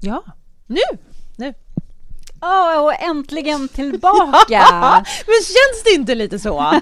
Ja, nu! Nu! Åh, och äntligen tillbaka! Men känns det inte lite så? Va?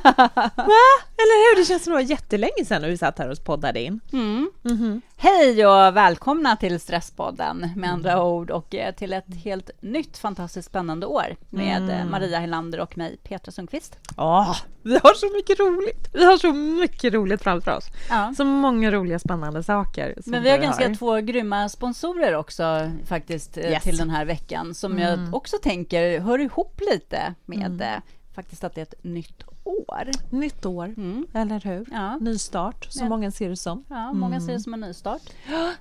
Eller hur? Det känns som det var jättelänge sedan vi satt här och poddade in. Mm. Mm-hmm. Hej och välkomna till Stresspodden med andra mm. ord och eh, till ett helt nytt fantastiskt spännande år med eh, mm. Maria Helander och mig, Petra Sundqvist. Ja, vi har så mycket roligt. Vi har så mycket roligt framför oss. Ja. Så många roliga spännande saker. Men vi har ganska har. två grymma sponsorer också faktiskt eh, yes. till den här veckan som mm. jag också tänker hör ihop lite med mm. Faktiskt att det är ett nytt år. Nytt år, mm. eller hur? Ja. Ny start, som ja. många ser det som. Ja, många mm. ser det som en ny start.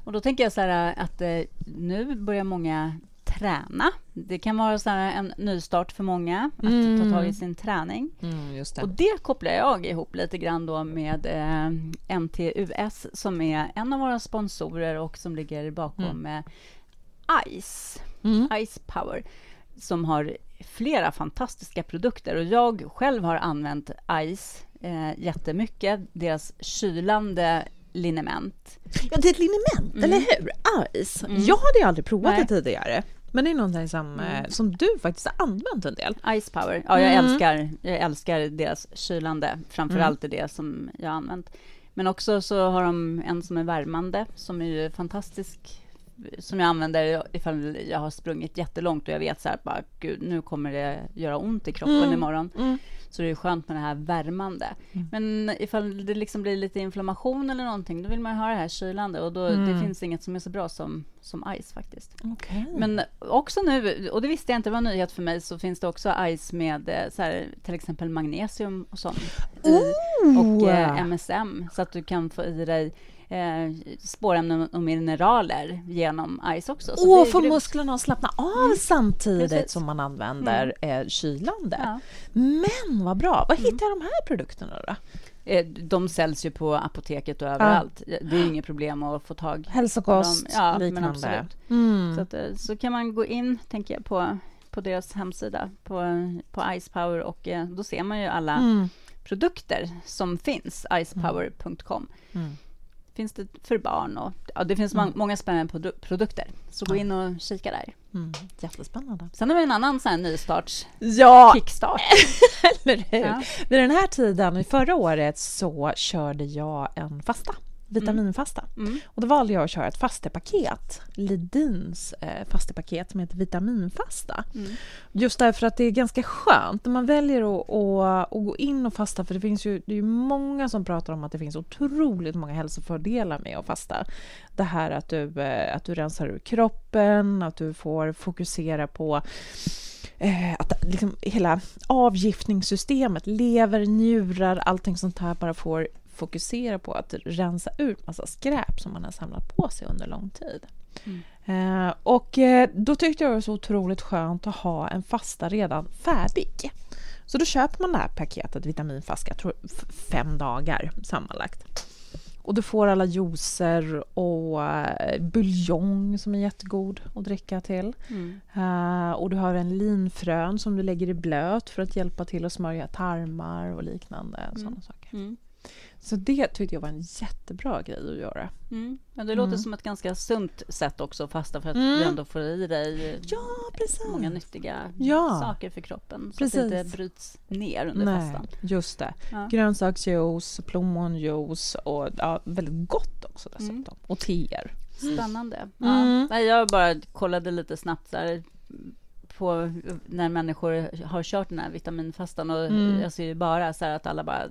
Och då tänker jag så här att eh, nu börjar många träna. Det kan vara så en nystart för många att mm. ta tag i sin träning. Mm, det. Och det kopplar jag ihop lite grann då med eh, NTUS som är en av våra sponsorer och som ligger bakom mm. ICE, mm. Ice Power som har flera fantastiska produkter och jag själv har använt Ice eh, jättemycket, deras kylande liniment. Ja, det är ett liniment, mm. eller hur? Ice. Mm. Jag hade ju aldrig provat Nej. det tidigare. Men det är någonting som, mm. Eh, som du faktiskt har använt en del. Ice Power. Ja, jag, mm. älskar, jag älskar deras kylande. Framför allt är det som jag har använt. Men också så har de en som är värmande, som är ju fantastisk som jag använder ifall jag har sprungit jättelångt och jag vet så här, bara, gud, nu kommer det göra ont i kroppen mm. imorgon. Mm. Så det är skönt med det här värmande. Mm. Men ifall det liksom blir lite inflammation eller någonting, då vill man ha det här kylande och då, det mm. finns inget som är så bra som, som Ice faktiskt. Okay. Men också nu, och det visste jag inte var nyhet för mig, så finns det också Ice med eh, så här, till exempel magnesium och sånt. Och eh, MSM, så att du kan få i dig eh, spårämnen och mineraler genom Ice också. Så och få musklerna att slappna av mm. samtidigt Precis. som man använder mm. eh, kylande. Ja. Men vad bra! Var hittar jag de här produkterna då? Eh, de säljs ju på apoteket och överallt. Ja. Det är inget problem att få tag Hälsokost, på dem. Ja, liknande. Mm. Så, att, eh, så kan man gå in, tänker jag, på, på deras hemsida, på, på Ice Power och eh, då ser man ju alla mm. Produkter som finns, icepower.com. Mm finns det för barn och ja, det finns mm. många spännande produ produkter. Så gå in och kika där. Mm. Jättespännande. Sen har vi en annan sån här nystarts ja. kickstart. Eller hur? Ja. Vid den här tiden förra året så körde jag en fasta vitaminfasta. Mm. mm. Och då valde jag att köra ett fastepaket, Lidins eh, fastepaket som heter vitaminfasta. Mm. Just därför att det är ganska skönt när man väljer att, att, att, gå in och fasta, för det finns ju det är många som pratar om att det finns otroligt många hälsofördelar med att fasta. Det här att du, eh, att du rensar ur kroppen, att du får fokusera på eh, att liksom hela avgiftningssystemet, lever, njurar, allting sånt här bara får fokusera på att rensa ut massa skräp som man har samlat på sig under lång tid. Mm. Eh, och eh, då tyckte jag det var så otroligt skönt att ha en fasta redan färdig. Så då köper man det här paketet vitaminfast, jag tror fem dagar sammanlagt. Och du får alla juicer och uh, buljong som är jättegod att dricka till. Mm. Uh, och du har en linfrön som du lägger i blöt för att hjälpa till att smörja tarmar och liknande. Mm. Sådana saker. Mm. Så det tyckte jag var en jättebra grej att göra. Mm. Men det låter mm. som ett ganska sunt sätt också att fasta för att mm. du ändå får i dig ja, många nyttiga ja. saker för kroppen så precis. att det inte bryts ner under Nej, fastan. Just det. Ja. Grönsaksjuice, plommonjuice och ja, väldigt gott också dessutom. Mm. Och teer. Spännande. Mm. Ja. Jag bara kollade lite snabbt där på när människor har kört den här vitaminfastan och mm. jag ser ju bara så att alla bara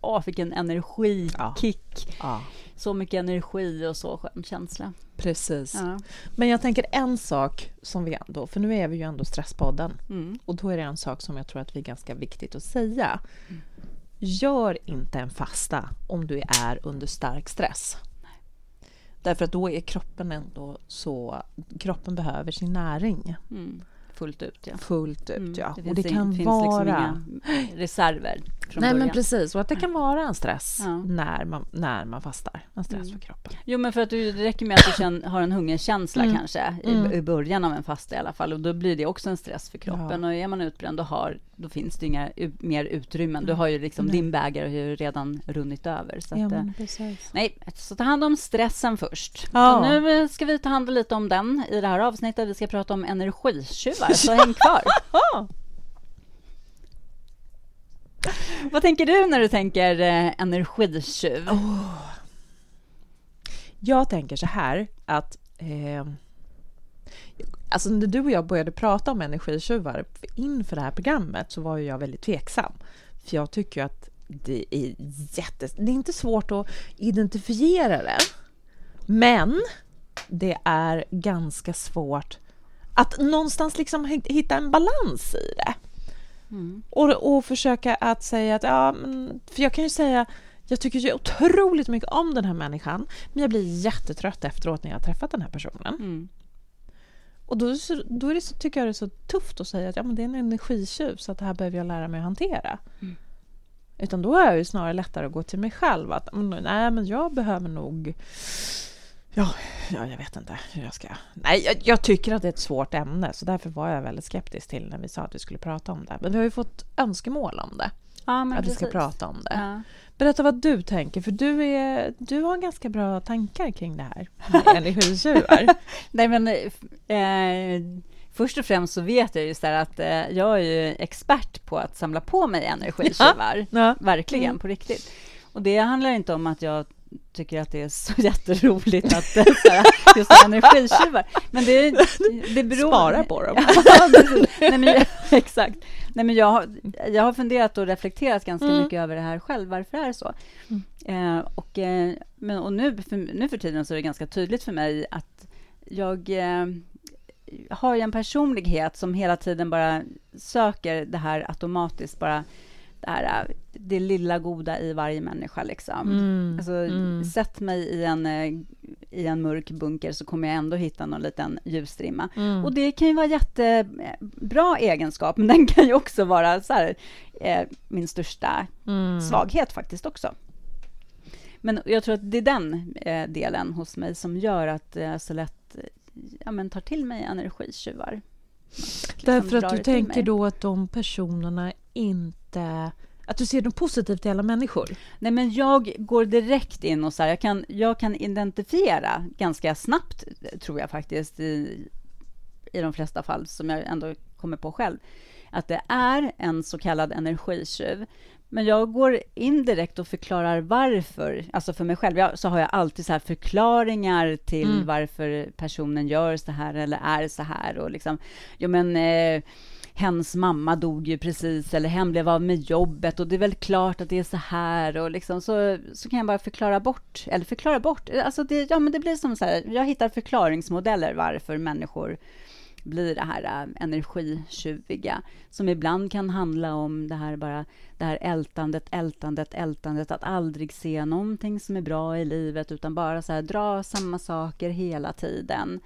åh, vilken energikick. Ja. Så mycket energi och så skön känsla. Precis. Ja. Men jag tänker en sak som vi ändå, för nu är vi ju ändå Stresspodden, mm. och då är det en sak som jag tror att vi är ganska viktigt att säga. Mm. Gör inte en fasta om du är under stark stress. Därför att då är kroppen ändå så... Kroppen behöver sin näring. Mm. Fullt ut. Ja. Fullt ut, mm. ja. Det och det kan in, finns vara... liksom inga reserver från Nej, början. men precis. Och att det kan vara en stress Ja. när, man, när man fastar. En stress Mm. för kroppen. Jo, men för att du, det räcker med att du känner, har en hungerkänsla Mm. kanske i, Mm. i början av en fasta i alla fall och då blir det också en stress för kroppen och är man utbränd då, har, då finns det inga u- mer utrymmen. Du har ju liksom, Nej. din bägare har ju redan runnit över. Så Ja, att, eh. Nej, så ta hand om stressen först. Ja. Och nu ska vi ta hand lite om den i det här avsnittet. Vi ska prata om energitjuvar, så häng kvar. Vad tänker du när du tänker eh, energitjuv? Jag tänker så här att eh, alltså när du och jag började prata om energitjuvar inför det här programmet så var ju jag väldigt tveksam. För jag tycker ju att det är jätte... Det är inte svårt att identifiera det. Men det är ganska svårt att någonstans liksom hitta en balans i det. Mm. Och, och försöka att säga att, ja, men, för jag kan ju säga, jag tycker ju otroligt mycket om den här människan, men jag blir jättetrött efteråt när jag har träffat den här personen. Mm. Och då, då är det så, tycker jag det är så tufft att säga att ja, men det är en energitjuv, så att det här behöver jag lära mig att hantera. Mm. Utan då är jag ju snarare lättare att gå till mig själv, att nej, men jag behöver nog Ja, ja, jag vet inte hur jag ska... Nej, jag, jag tycker att det är ett svårt ämne, så därför var jag väldigt skeptisk till när vi sa att vi skulle prata om det. Men vi har ju fått önskemål om det, Ja, att vi ska precis. prata om det. Ja. Berätta vad du tänker, för du, är, du har ganska bra tankar kring det här med energitjuvar. Nej, men eh, först och främst så vet jag ju så att eh, jag är ju expert på att samla på mig energitjuvar. Ja. Verkligen, Mm. på riktigt. Och det handlar inte om att jag tycker att det är så jätteroligt att här, just energitjuvar. Men det, det beror... Spara på dem. Nej, men, exakt. Nej, men jag, har, jag har funderat och reflekterat ganska Mm. mycket över det här själv, varför är det så? Eh, och eh, men, och nu, för, nu för tiden så är det ganska tydligt för mig att jag eh, har ju en personlighet som hela tiden bara söker det här automatiskt, bara det här eh, det lilla goda i varje människa. Liksom. Mm, Alltså, mm. Sätt mig i en, eh, i en mörk bunker så kommer jag ändå hitta någon liten ljusstrimma. Mm. Och det kan ju vara jättebra egenskap, men den kan ju också vara så här, eh, min största Mm. svaghet faktiskt också. Men jag tror att det är den eh, delen hos mig som gör att jag så lätt ja, men tar till mig energitjuvar. Liksom Därför att du tänker då att de personerna inte... Att du ser något positivt i alla människor? Nej, men jag går direkt in och så här, jag kan, jag kan identifiera ganska snabbt, tror jag faktiskt, i, i de flesta fall som jag ändå kommer på själv, att det är en så kallad energitjuv. Men jag går in direkt och förklarar varför. Alltså för mig själv jag, så har jag alltid så här förklaringar till Mm. varför personen gör så här eller är så här. Och liksom, jo men eh, hens mamma dog ju precis, eller hen blev av med jobbet och det är väl klart att det är så här. Och liksom, så, så kan jag bara förklara bort, eller förklara bort. Alltså det, ja, men det blir som så här, jag hittar förklaringsmodeller varför människor blir det här äh, energitjuviga som ibland kan handla om det här bara det här ältandet, ältandet, ältandet att aldrig se någonting som är bra i livet utan bara så här dra samma saker hela tiden.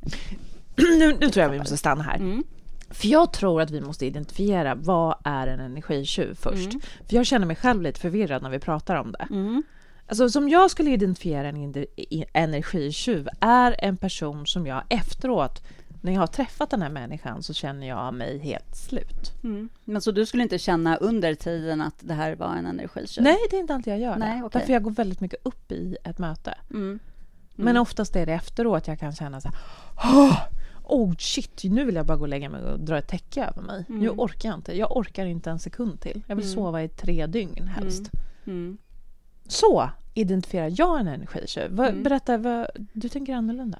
nu, nu tror jag vi måste stanna här. Mm. För jag tror att vi måste identifiera vad är en energitjuv först. Mm. För jag känner mig själv lite förvirrad när vi pratar om det. Mm. Alltså som jag skulle identifiera en energitjuv är en person som jag efteråt, när jag har träffat den här människan, så känner jag mig helt slut. Mm. Men så du skulle inte känna under tiden att det här var en energitjuv? Nej, det är inte alltid jag gör Nej, det. okej. Därför jag går väldigt mycket upp i ett möte. Mm. Men oftast är det efteråt jag kan känna så här, "Åh, oh shit, nu vill jag bara gå och lägga mig och dra ett täcke över mig. Nu Mm. orkar jag inte. Jag orkar inte en sekund till. Jag vill Mm. sova i tre dygn helst. Mm. Så identifierar jag en energitjuv. Mm. Berätta, vad, du tänker annorlunda?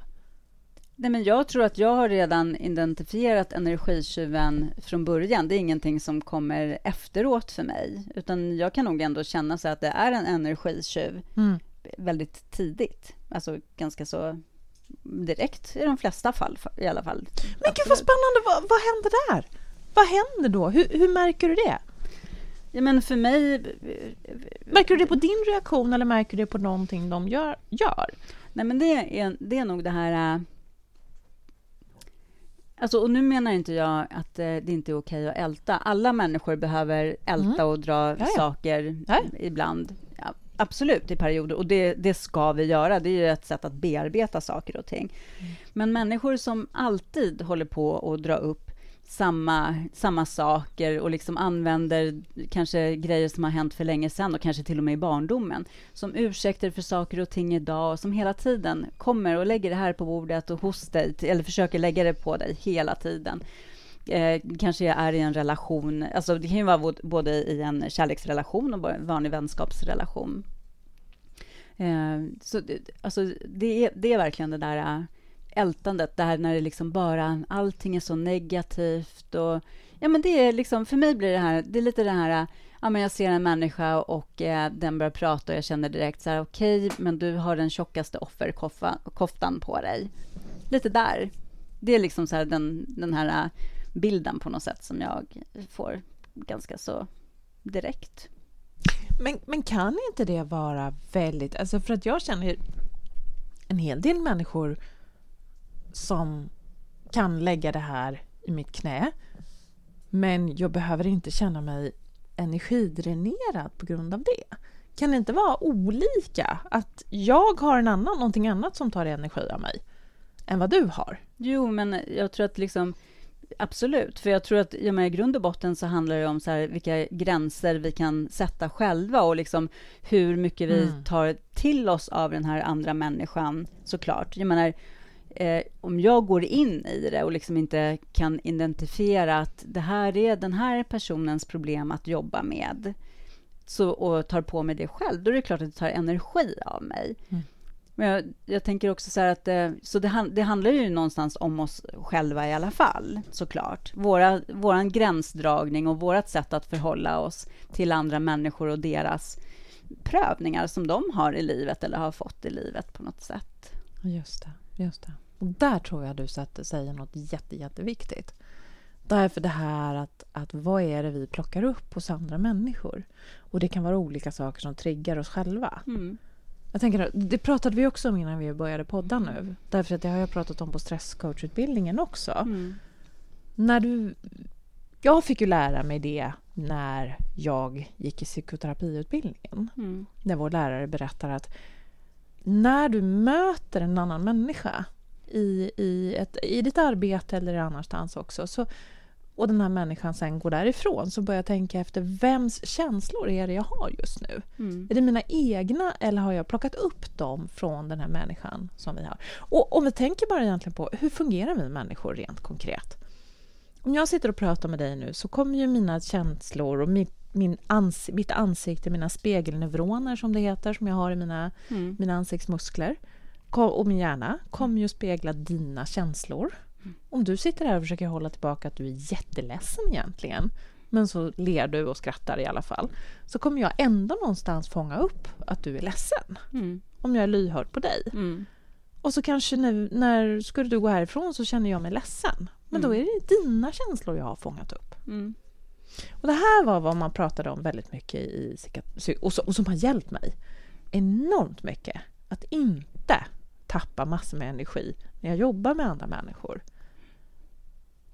Nej, men jag tror att jag har redan identifierat energitjuven från början. Det är ingenting som kommer efteråt för mig, utan jag kan nog ändå känna så att det är en energitjuv Mm. väldigt tidigt. Alltså ganska så direkt i de flesta fall i alla fall. Men gud vad spännande, vad, vad händer där? Vad händer då? Hur, hur märker du det? Ja, men för mig... Märker du det på din reaktion eller märker du det på någonting de gör? gör? Nej, men det är, det är nog det här... Alltså, och nu menar inte jag att eh, det inte är okej att älta. Alla människor behöver älta mm. och dra Jaja. saker Jaja. ibland. Ja, absolut, i perioder. Och det, det ska vi göra. Det är ju ett sätt att bearbeta saker och ting. Mm. Men människor som alltid håller på att dra upp samma, samma saker och liksom använder kanske grejer som har hänt för länge sedan och kanske till och med i barndomen som ursäkter för saker och ting idag och som hela tiden kommer och lägger det här på bordet och hos dig eller försöker lägga det på dig hela tiden. Eh, kanske är i en relation, alltså det kan ju vara både i en kärleksrelation och en vanlig vänskapsrelation. Eh, så alltså, det, är, det är verkligen det där ältandet, det här när det liksom bara, allting är så negativt och ja men det är liksom, för mig blir det här, det är lite det här, ja men jag ser en människa och eh, den börjar prata och jag känner direkt så här, okej, okay, men du har den tjockaste offerkoftan på dig. Lite där. Det är liksom så här den, den här eh, bilden på något sätt som jag får ganska så direkt. Men, men kan inte det vara väldigt, alltså för att jag känner en hel del människor som kan lägga det här i mitt knä. Men jag behöver inte känna mig energidränerad på grund av det. Kan det inte vara olika? Att jag har en annan, någonting annat som tar energi av mig än vad du har? Jo, men jag tror att liksom Absolut, för jag tror att ja, men i grund och botten så handlar det om så här, vilka gränser vi kan sätta själva och liksom hur mycket vi mm. tar till oss av den här andra människan såklart. Jag menar, eh, om jag går in i det och liksom inte kan identifiera att det här är den här personens problem att jobba med så, och tar på mig det själv, då är det klart att det tar energi av mig. Mm. Men jag, jag, tänker också så att eh, så det, det, handlar ju någonstans om oss själva i alla fall, såklart. Våra, våran gränsdragning och vårt sätt att förhålla oss till andra människor och deras prövningar som de har i livet eller har fått i livet på något sätt. Just det. Just det. Och där tror jag du säger något jätte, jätteviktigt. Därför det här att, att vad är det vi plockar upp hos andra människor? Och det kan vara olika saker som triggar oss själva. Mm. Jag tänker, det pratade vi också om innan vi började podda nu. Därför att det har jag pratat om på stresscoachutbildningen också. Mm. När du, jag fick ju lära mig det när jag gick i psykoterapiutbildningen. Mm. När vår lärare berättar att när du möter en annan människa i, i, ett, i ditt arbete eller annanstans också så, och den här människan sen går därifrån så börjar jag tänka efter vems känslor är det jag har just nu? Mm. Är det mina egna eller har jag plockat upp dem från den här människan som vi har? Och om vi tänker bara egentligen på hur fungerar vi människor rent konkret? Om jag sitter och pratar med dig nu så kommer ju mina känslor och min, min ans mitt ansikte, mina spegelneuroner som det heter, som jag har i mina, mm. mina ansiktsmuskler och min hjärna kommer ju spegla dina känslor. Mm. Om du sitter här och försöker hålla tillbaka att du är jätteledsen egentligen, men så ler du och skrattar i alla fall, så kommer jag ändå någonstans fånga upp att du är ledsen. Mm. Om jag är lyhörd på dig. Mm. Och så kanske när, när skulle du gå härifrån så känner jag mig ledsen. Men då mm. är det dina känslor jag har fångat upp. Mm. Och Det här var vad man pratade om väldigt mycket i och, och som har hjälpt mig enormt mycket. Att inte tappa massor med energi när jag jobbar med andra människor.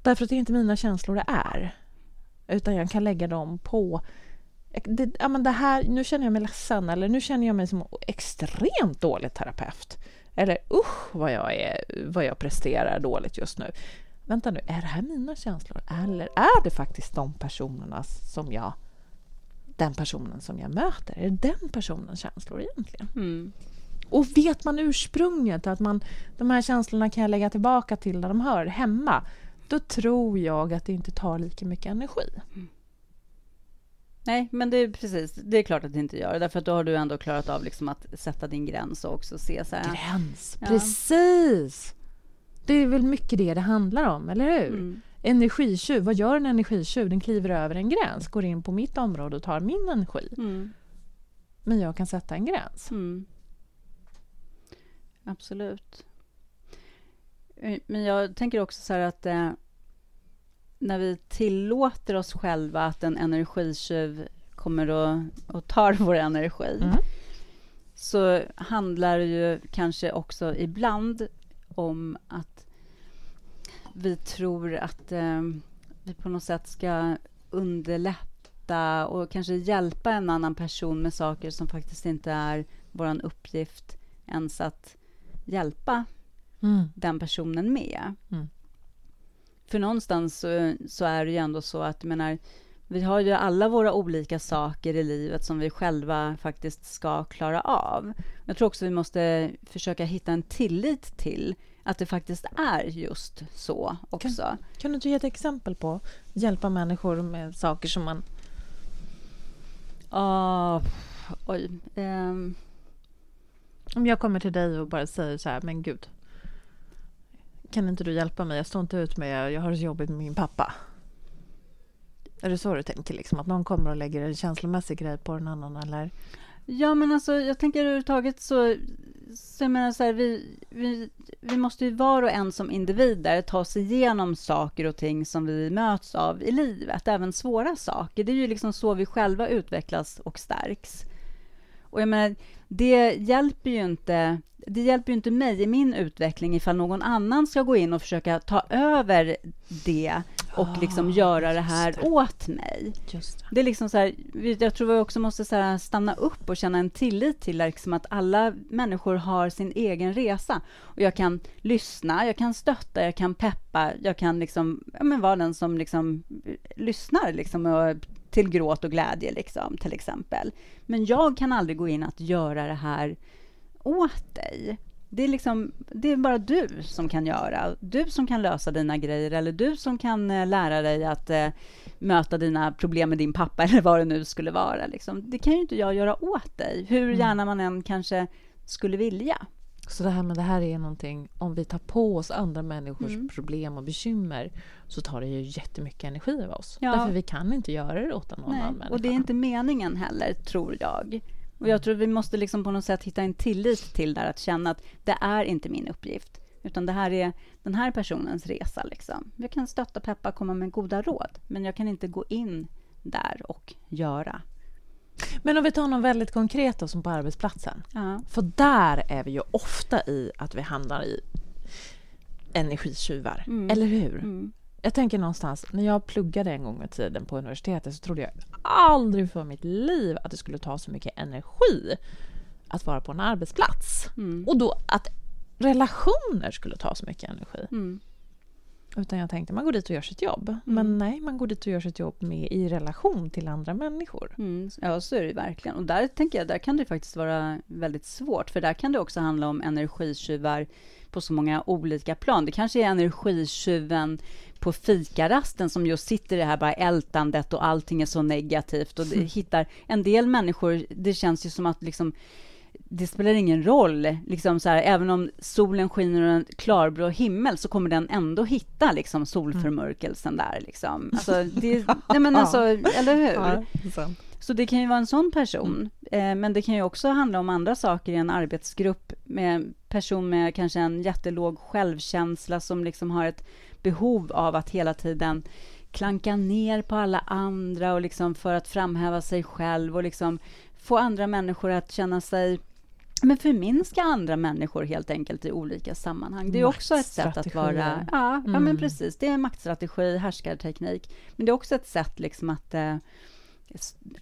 Därför att det är inte mina känslor det är. Utan jag kan lägga dem på det, ja, men det här, nu känner jag mig ledsen eller nu känner jag mig som extremt dålig terapeut. Eller usch vad jag, är, vad jag presterar dåligt just nu. Vänta nu, är det här mina känslor? Eller är det faktiskt de personerna som jag den personen som jag möter? Är det den personens känslor egentligen? Mm. Och vet man ursprunget, att man, de här känslorna kan jag lägga tillbaka till där de hör hemma, då tror jag att det inte tar lika mycket energi. Mm. Nej, men det är precis. Det är klart att det inte gör. Därför att då har du ändå klarat av liksom att sätta din gräns och också se så här. Gräns, ja. precis! Det är väl mycket det det handlar om, eller hur? Mm. Energitjuv, vad gör en energitjuv? Den kliver över en gräns, går in på mitt område och tar min energi. Mm. Men jag kan sätta en gräns. Mm. Absolut. Eh, men jag tänker också så här att eh, när vi tillåter oss själva att en energitjuv kommer och, och tar vår energi mm. så handlar det ju kanske också ibland om att vi tror att eh, vi på något sätt ska underlätta och kanske hjälpa en annan person med saker som faktiskt inte är vår uppgift ens att hjälpa mm. den personen med. Mm. För någonstans så, så, är det ju ändå så att, menar, vi har ju alla våra olika saker i livet som vi själva faktiskt ska klara av. Jag tror också vi måste försöka hitta en tillit till att det faktiskt är just så också. Kan, kan du inte ge ett exempel på hjälpa människor med saker som man... Uh, oj. Um... Om jag kommer till dig och bara säger så här, men gud, kan inte du hjälpa mig? Jag står inte ut med, jag har det så jobbigt med min pappa. Är det så du tänker? Liksom? Att någon kommer och lägger en känslomässig grej på en annan? Eller? Ja, men alltså, jag tänker överhuvudtaget så... så jag menar så här, vi, vi, vi måste ju var och en som individer ta sig igenom saker och ting som vi möts av i livet, även svåra saker. Det är ju liksom så vi själva utvecklas och stärks. Och jag menar, det hjälper ju inte det hjälper ju inte mig i min utveckling ifall någon annan ska gå in och försöka ta över det och oh, liksom göra det här det. åt mig. Det. det. är liksom så här, jag tror vi också måste så stanna upp och känna en tillit till liksom att alla människor har sin egen resa. Och jag kan lyssna, jag kan stötta, jag kan peppa, jag kan liksom, ja, men vara den som liksom lyssnar liksom och till gråt och glädje, liksom, till exempel. Men jag kan aldrig gå in att göra det här åt dig. Det är, liksom, det är bara du som kan göra. Du som kan lösa dina grejer eller du som kan eh, lära dig att eh, möta dina problem med din pappa eller vad det nu skulle vara. Liksom. Det kan ju inte jag göra åt dig, hur mm. gärna man än kanske skulle vilja. Så det här med det här är någonting, om vi tar på oss andra människors mm. problem och bekymmer så tar det ju jättemycket energi av oss. Ja. Därför vi kan inte göra det åt någon Nej, annan människa. Och det är inte meningen heller, tror jag. Och jag tror vi måste liksom på något sätt hitta en tillit till där, att känna att det är inte min uppgift, utan det här är den här personens resa. Liksom. Jag kan stötta, peppa, komma med goda råd, men jag kan inte gå in där och göra. Men om vi tar något väldigt konkret då, som på arbetsplatsen. Ja. För där är vi ju ofta i att vi hamnar i energitjuvar, mm. eller hur? Mm. Jag tänker någonstans, när jag pluggade en gång i tiden på universitetet så trodde jag aldrig för mitt liv att det skulle ta så mycket energi att vara på en arbetsplats. Mm. Och då att relationer skulle ta så mycket energi. Mm. Utan jag tänkte man går dit och gör sitt jobb. Mm. Men nej, man går dit och gör sitt jobb med, i relation till andra människor. Mm. Ja, så är det verkligen. Och där tänker jag, där kan det faktiskt vara väldigt svårt. För där kan det också handla om energitjuvar på så många olika plan. Det kanske är energitjuven på fikarasten som just sitter i det här bara ältandet och allting är så negativt och det, mm. hittar en del människor, det känns ju som att liksom det spelar ingen roll, liksom så här, även om solen skiner och en klarblå himmel så kommer den ändå hitta liksom, solförmörkelsen där. Liksom. Alltså, det, nej, men alltså, eller hur? Ja, så det kan ju vara en sån person. Mm. Eh, men det kan ju också handla om andra saker i en arbetsgrupp med person med kanske en jättelåg självkänsla som liksom har ett behov av att hela tiden klanka ner på alla andra och liksom för att framhäva sig själv och liksom få andra människor att känna sig men förminska andra människor helt enkelt i olika sammanhang. Det är också ett sätt att vara... Ja, mm. ja men mm. precis. Det är maktstrategi, härskarteknik. Men det är också ett sätt liksom att, eh,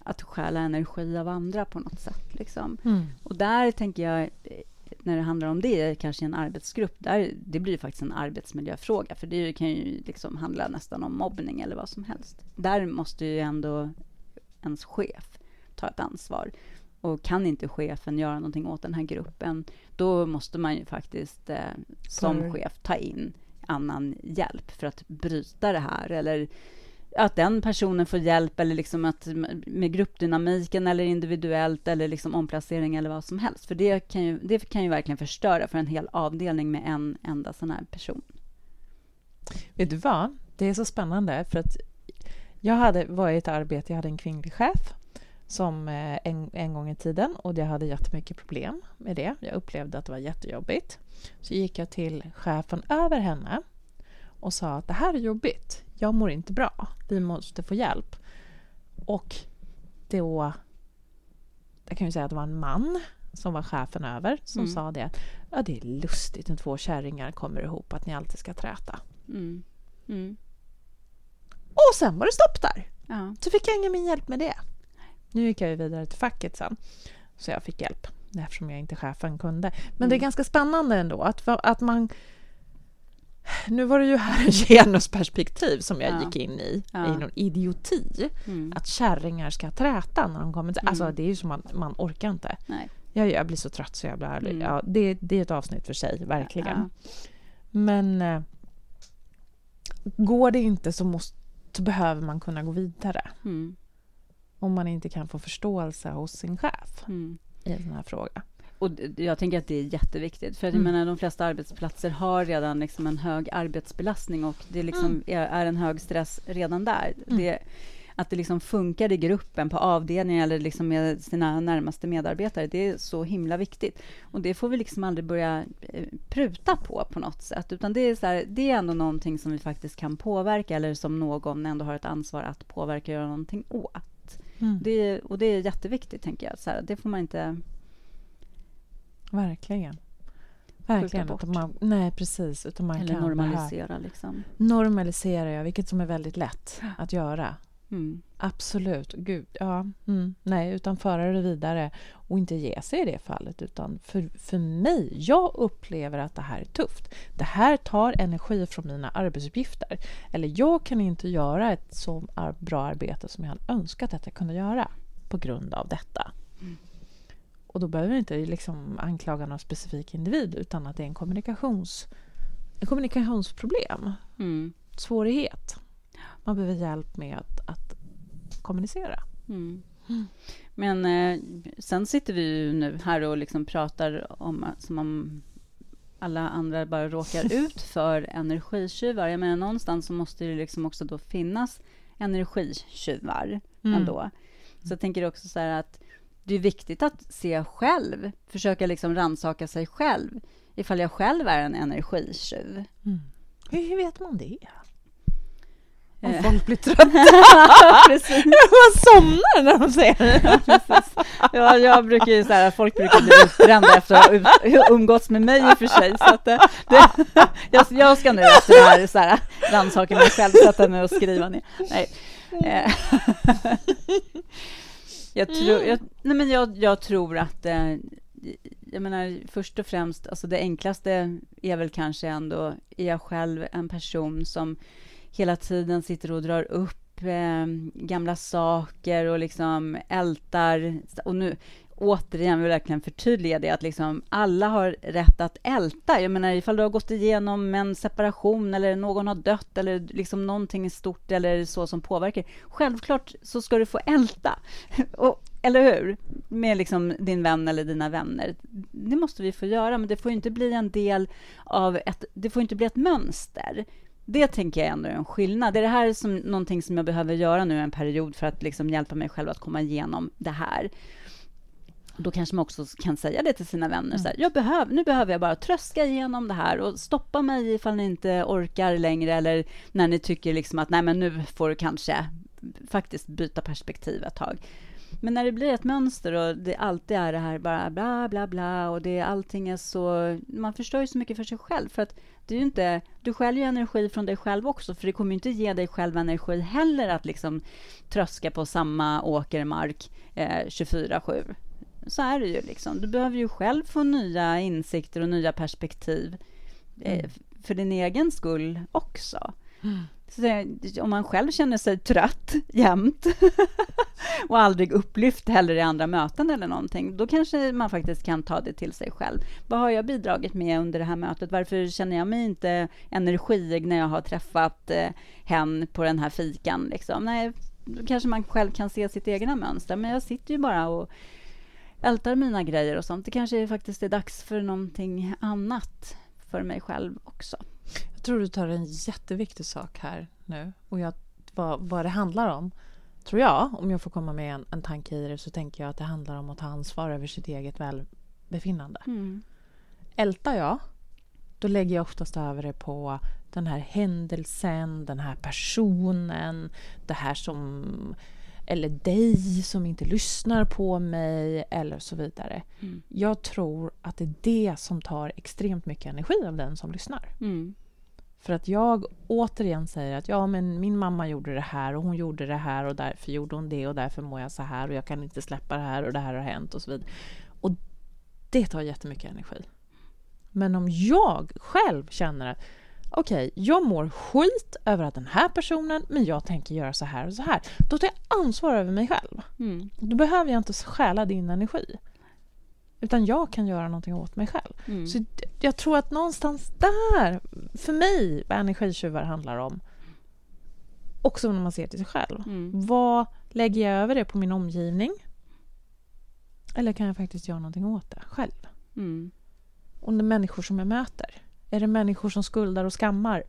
att stjäla energi av andra på något sätt. Liksom. Mm. Och där tänker jag när det handlar om det, kanske en arbetsgrupp, där, det blir faktiskt en arbetsmiljöfråga, för det kan ju liksom handla nästan om mobbning eller vad som helst. Där måste ju ändå ens chef ta ett ansvar. Och kan inte chefen göra någonting åt den här gruppen, då måste man ju faktiskt eh, som chef ta in annan hjälp för att bryta det här, eller att den personen får hjälp eller liksom att, med gruppdynamiken eller individuellt eller liksom omplacering eller vad som helst. För det kan, ju, det kan ju verkligen förstöra för en hel avdelning med en enda sån här person. Vet du vad? Det är så spännande för att jag hade varit i ett arbete, jag hade en kvinnlig chef som eh, en, en gång i tiden och jag hade jättemycket problem med det. Jag upplevde att det var jättejobbigt. Så gick jag till chefen över henne och sa att det här är jobbigt jag mår inte bra, vi måste få hjälp. Och då, jag kan ju säga att det var en man som var chefen över som mm. sa det. Ja, det är lustigt när två kärringar kommer ihop, att ni alltid ska träta. Mm. Mm. Och sen var det stopp där. Ja. Så fick jag ingen min hjälp med det. Nu gick jag vidare till facket sen, så jag fick hjälp eftersom jag inte chefen kunde. Men det är mm. ganska spännande ändå att, att man... Nu var det ju här ett genusperspektiv som jag ja. gick in i, ja. i någon idioti. Mm. Att kärringar ska träta när de kommer till... Mm. Alltså det är ju som man, man orkar inte. Nej. Jag, jag blir så trött så jag blir... Mm. Ja, det, det är ett avsnitt för sig, verkligen. Ja. Men... Eh, går det inte så, måste, så behöver man kunna gå vidare. Mm. Om man inte kan få förståelse hos sin chef mm. i en sån här fråga. Och jag tänker att det är jätteviktigt. För jag mm. menar, de flesta arbetsplatser har redan liksom en hög arbetsbelastning och det liksom mm. är, är, en hög stress redan där. Mm. Det, att det liksom funkar i gruppen, på avdelningen eller liksom med sina närmaste medarbetare, det är så himla viktigt. Och det får vi liksom aldrig börja eh, pruta på på något sätt, utan det är, så här, det är ändå någonting som vi faktiskt kan påverka eller som någon ändå har ett ansvar att påverka och göra någonting åt. Mm. Det, och det är jätteviktigt, tänker jag. Så här, det får man inte... Verkligen. Verkligen. Bort. Man, nej, precis. Utan man Eller kan normalisera. Liksom. Normalisera, ja, vilket som är väldigt lätt att göra. Mm. Absolut. Gud, ja. Mm. Nej, utan föra det vidare och inte ge sig i det fallet. Utan för, för mig, jag upplever att det här är tufft. Det här tar energi från mina arbetsuppgifter. Eller jag kan inte göra ett så bra arbete som jag hade önskat att jag kunde göra på grund av detta. Mm. Och då behöver vi inte liksom anklaga någon specifik individ utan att det är en, kommunikations, en kommunikationsproblem. Mm. Svårighet. Man behöver hjälp med att, att kommunicera. Mm. Men eh, sen sitter vi ju nu här och liksom pratar om som om alla andra bara råkar ut för energitjuvar. Jag menar, någonstans så måste det liksom också då finnas energitjuvar mm. ändå. Så jag tänker också så här att det är viktigt att se själv, försöka liksom rannsaka sig själv, ifall jag själv är en energitjuv. Mm. Hur vet man det? Om eh. folk blir trötta. precis. Man somnar när de säger det. Ja, ja, jag brukar ju så här, folk brukar bli utbrända efter att ha umgåtts med mig i och för sig. Så att det, det, jag, jag ska nu efter det här, så här rannsaka mig själv, sätta mig och skriva ner. Nej. Eh. Jag tror, jag, nej men jag, jag tror att eh, jag menar, först och främst, alltså det enklaste är väl kanske ändå, är jag själv en person som hela tiden sitter och drar upp eh, gamla saker och liksom ältar. Och nu, återigen vill jag verkligen förtydliga det, att liksom alla har rätt att älta. Jag menar, ifall du har gått igenom en separation eller någon har dött eller liksom någonting stort eller så som påverkar. Självklart så ska du få älta. Och, eller hur? Med liksom din vän eller dina vänner. Det måste vi få göra, men det får inte bli en del av ett... Det får inte bli ett mönster. Det tänker jag ändå är en skillnad. Är det här som någonting som jag behöver göra nu en period för att liksom hjälpa mig själv att komma igenom det här? Då kanske man också kan säga det till sina vänner. Mm. Så här, jag behöver, nu behöver jag bara tröska igenom det här och stoppa mig ifall ni inte orkar längre eller när ni tycker liksom att nej, men nu får du kanske faktiskt byta perspektiv ett tag. Men när det blir ett mönster och det alltid är det här bara bla bla bla och det allting är så... Man förstör ju så mycket för sig själv för att det är inte... Du skäljer energi från dig själv också för det kommer inte ge dig själv energi heller att liksom tröska på samma åkermark eh, 24-7. Så är det ju liksom. Du behöver ju själv få nya insikter och nya perspektiv eh, mm. för din egen skull också. Mm. Så om man själv känner sig trött jämt och aldrig upplyft heller i andra möten eller någonting, då kanske man faktiskt kan ta det till sig själv. Vad har jag bidragit med under det här mötet? Varför känner jag mig inte energig när jag har träffat eh, hen på den här fikan? Liksom? Nej, då kanske man själv kan se sitt egna mönster, men jag sitter ju bara och ältar mina grejer och sånt. Det kanske faktiskt är dags för någonting annat för mig själv också. Jag tror du tar en jätteviktig sak här nu. Och jag, vad, vad det handlar om, tror jag, om jag får komma med en, en tanke i det, så tänker jag att det handlar om att ta ansvar över sitt eget välbefinnande. Mm. Ältar jag, då lägger jag oftast över det på den här händelsen, den här personen, det här som eller dig som inte lyssnar på mig eller så vidare. Mm. Jag tror att det är det som tar extremt mycket energi av den som lyssnar. Mm. För att jag återigen säger att ja, men min mamma gjorde det här och hon gjorde det här och därför gjorde hon det och därför mår jag så här och jag kan inte släppa det här och det här har hänt och så vidare. Och det tar jättemycket energi. Men om jag själv känner att okej, okay, jag mår skit över att den här personen, men jag tänker göra så här och så här. Då tar jag ansvar över mig själv. Mm. Då behöver jag inte stjäla din energi. Utan jag kan göra någonting åt mig själv. Mm. Så jag tror att någonstans där, för mig, vad energitjuvar handlar om, också när man ser till sig själv. Mm. Vad lägger jag över det på min omgivning? Eller kan jag faktiskt göra någonting åt det själv? Mm. Och de människor som jag möter. Är det människor som skuldar och skammar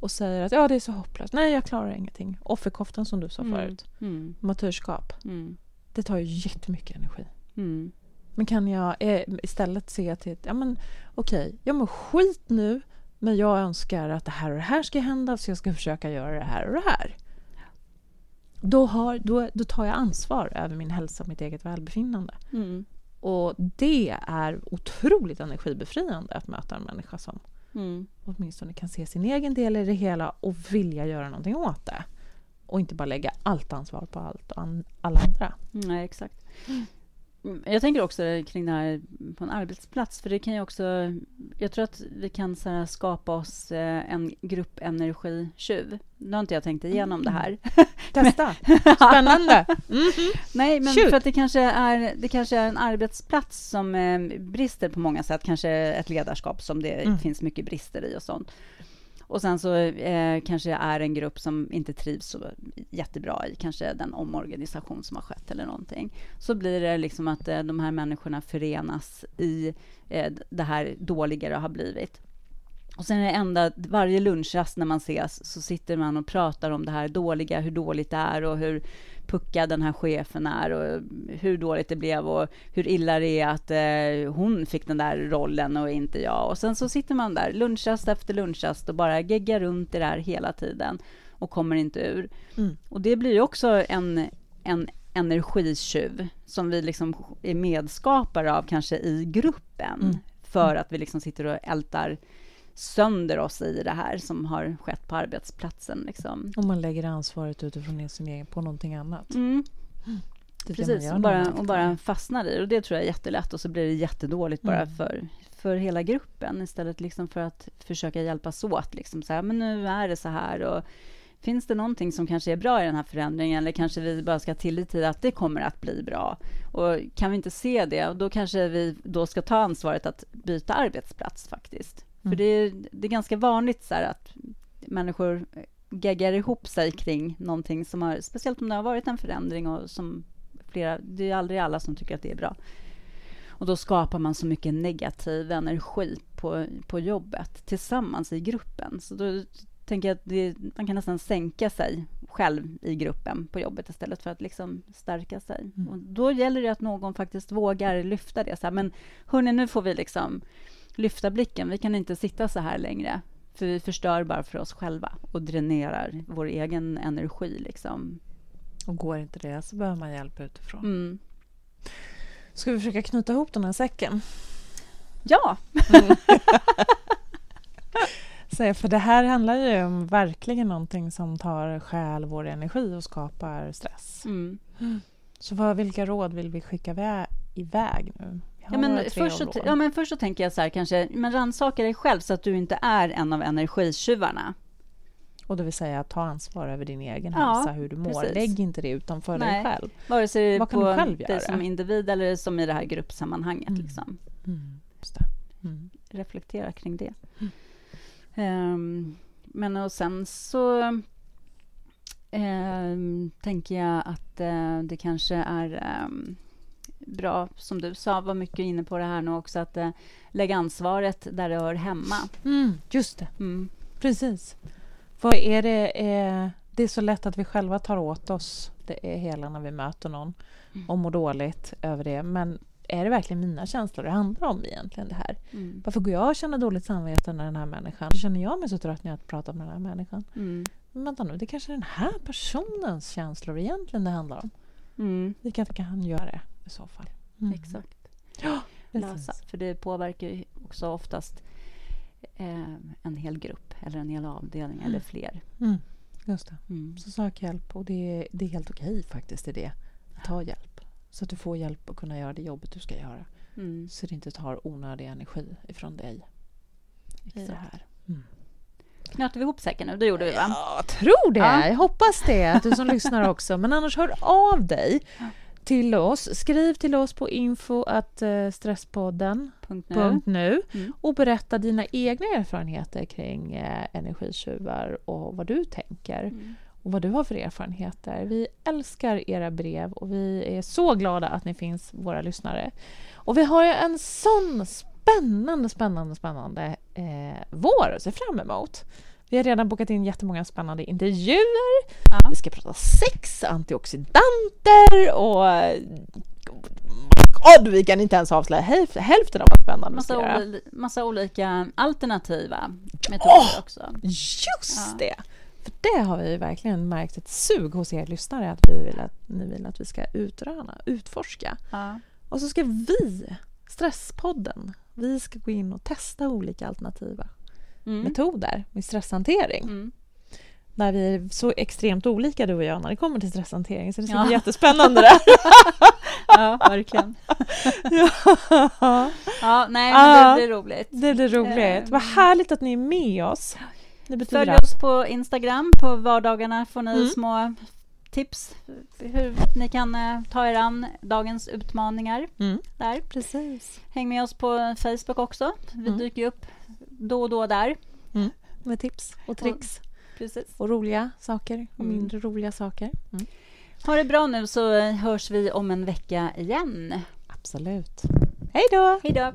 och säger att ja, det är så hopplöst. Nej, jag klarar ingenting. Offerkoftan som du sa mm. förut. Mm. Martyrskap. Mm. Det tar ju jättemycket energi. Mm. Men kan jag eh, istället se till att ja, men, okej, okay, jag mår skit nu men jag önskar att det här och det här ska hända så jag ska försöka göra det här och det här. Då, har, då, då tar jag ansvar över min hälsa och mitt eget välbefinnande. Mm. Och det är otroligt energibefriande att möta en människa som mm. åtminstone kan se sin egen del i det hela och vilja göra någonting åt det. Och inte bara lägga allt ansvar på allt och an, alla andra. Nej, exakt. Mm. Jag tänker också kring det här på en arbetsplats, för det kan ju också... Jag tror att vi kan så skapa oss eh, en gruppenergitjuv. Nu har inte jag tänkt igenom det här. Testa! Spännande! Mm. Nej, men Shoot. för att det kanske, är, det kanske är en arbetsplats som eh, brister på många sätt. Kanske ett ledarskap som det mm. finns mycket brister i och sånt. Och sen så eh, kanske är en grupp som inte trivs så jättebra i kanske den omorganisation som har skett eller någonting. Så blir det liksom att eh, de här människorna förenas i eh, det här dåliga det har blivit. Och sen är det enda, varje lunchrast när man ses så sitter man och pratar om det här dåliga, hur dåligt det är och hur puckad den här chefen är och hur dåligt det blev och hur illa det är att eh, hon fick den där rollen och inte jag. Och sen så sitter man där lunchrast efter lunchrast och bara geggar runt i det här hela tiden och kommer inte ur. Mm. Och det blir ju också en, en energitjuv som vi liksom är medskapare av kanske i gruppen mm. för att vi liksom sitter och ältar sönder oss i det här som har skett på arbetsplatsen. Liksom. Och man lägger ansvaret utifrån sin egen på någonting annat. Mm. Precis, och bara, och bara fastnar i Och det tror jag är jättelätt och så blir det jättedåligt bara mm. för, för hela gruppen istället liksom för att försöka hjälpas åt. Liksom så här, men nu är det så här och finns det någonting som kanske är bra i den här förändringen eller kanske vi bara ska tillit till att det kommer att bli bra. Och kan vi inte se det, då kanske vi då ska ta ansvaret att byta arbetsplats faktiskt. Mm. För det är, det är ganska vanligt så att människor geggar ihop sig kring någonting som har, speciellt om det har varit en förändring och som flera, det är aldrig alla som tycker att det är bra. Och då skapar man så mycket negativ energi på, på jobbet tillsammans i gruppen. Så då tänker jag att det, man kan nästan sänka sig själv i gruppen på jobbet istället för att liksom stärka sig. Mm. Och då gäller det att någon faktiskt vågar lyfta det. Så här, men hörni, nu får vi liksom lyfta blicken. Vi kan inte sitta så här längre, för vi förstör bara för oss själva och dränerar vår egen energi. Liksom. Och går inte det så behöver man hjälp utifrån. Mm. Ska vi försöka knyta ihop den här säcken? Ja! Mm. Så, för det här handlar ju om verkligen någonting som tar själ vår energi och skapar stress. Mm. Så vad, vilka råd vill vi skicka iväg nu? Ja, men först, så, ja, men först så tänker jag så här kanske, men rannsaka dig själv så att du inte är en av energitjuvarna. Och det vill säga ta ansvar över din egen ja, hälsa, hur du mår. Precis. Lägg inte det utanför Nej. dig själv. Vare sig Vad kan du själv göra? som individ eller som i det här gruppsammanhanget. Mm. Liksom. Mm. Mm. Reflektera kring det. Um, men och sen så um, tänker jag att uh, det kanske är um, bra, som du sa, var mycket inne på det här nu också, att eh, lägga ansvaret där det hör hemma. Mm, just det. Mm. Precis. För är det, eh, det är så lätt att vi själva tar åt oss det är hela när vi möter någon mm. och mår dåligt över det. Men är det verkligen mina känslor det handlar om egentligen det här? Mm. Varför går jag och känner dåligt samvete när den här människan... Känner jag mig så trött när jag pratar med den här människan? Mm. Men vänta nu, det är kanske är den här personens känslor egentligen det handlar om. Mm. Vi kanske kan göra det i så fall. Mm. Exakt. Ja, Lösa. För det påverkar ju också oftast eh, en hel grupp eller en hel avdelning mm. eller fler. Mm. Just det. Mm. Så sök hjälp och det, det är helt okej faktiskt i det. Att ta hjälp. Så att du får hjälp att kunna göra det jobbet du ska göra. Mm. Så det inte tar onödig energi ifrån dig. I det här. Mm. Knöt vi ihop säcken nu? Det gjorde vi va? Jag tror det. Ja. Jag hoppas det. Att du som lyssnar också. Men annars hör av dig till oss. Skriv till oss på info att eh, stresspodden.nu mm. och berätta dina egna erfarenheter kring eh, energitjuvar och vad du tänker. Mm. och vad du har för erfarenheter. Vi älskar era brev och vi är så glada att ni finns, våra lyssnare. Och vi har en sån spännande, spännande, spännande eh, vår att se fram emot. Vi har redan bokat in jättemånga spännande intervjuer. Ja. Vi ska prata sex, antioxidanter och... God, vi kan inte ens avslöja hälften av vad spännande massa, ol massa olika alternativa metoder oh, också. Just ja. det! För det har vi verkligen märkt ett sug hos er lyssnare att vi vill att ni vill att vi ska utröna, utforska. Ja. Och så ska vi, Stresspodden, vi ska gå in och testa olika alternativa mm. metoder med stresshantering. Mm. Där vi är så extremt olika du och jag när det kommer till stresshantering så det ska ja. bli jättespännande det Ja, verkligen. ja. ja, nej men det blir roligt. Det blir roligt. Vad mm. härligt att ni är med oss. Följ oss på Instagram. På vardagarna får ni mm. små tips hur ni kan eh, ta er an dagens utmaningar. Mm. Där. Precis. Häng med oss på Facebook också. Vi mm. dyker upp då och då där. Mm. Med tips och tricks. Och, precis. och roliga saker och mm. mindre roliga saker. Mm. Ha det bra nu så hörs vi om en vecka igen. Absolut. Hej då! Hej då!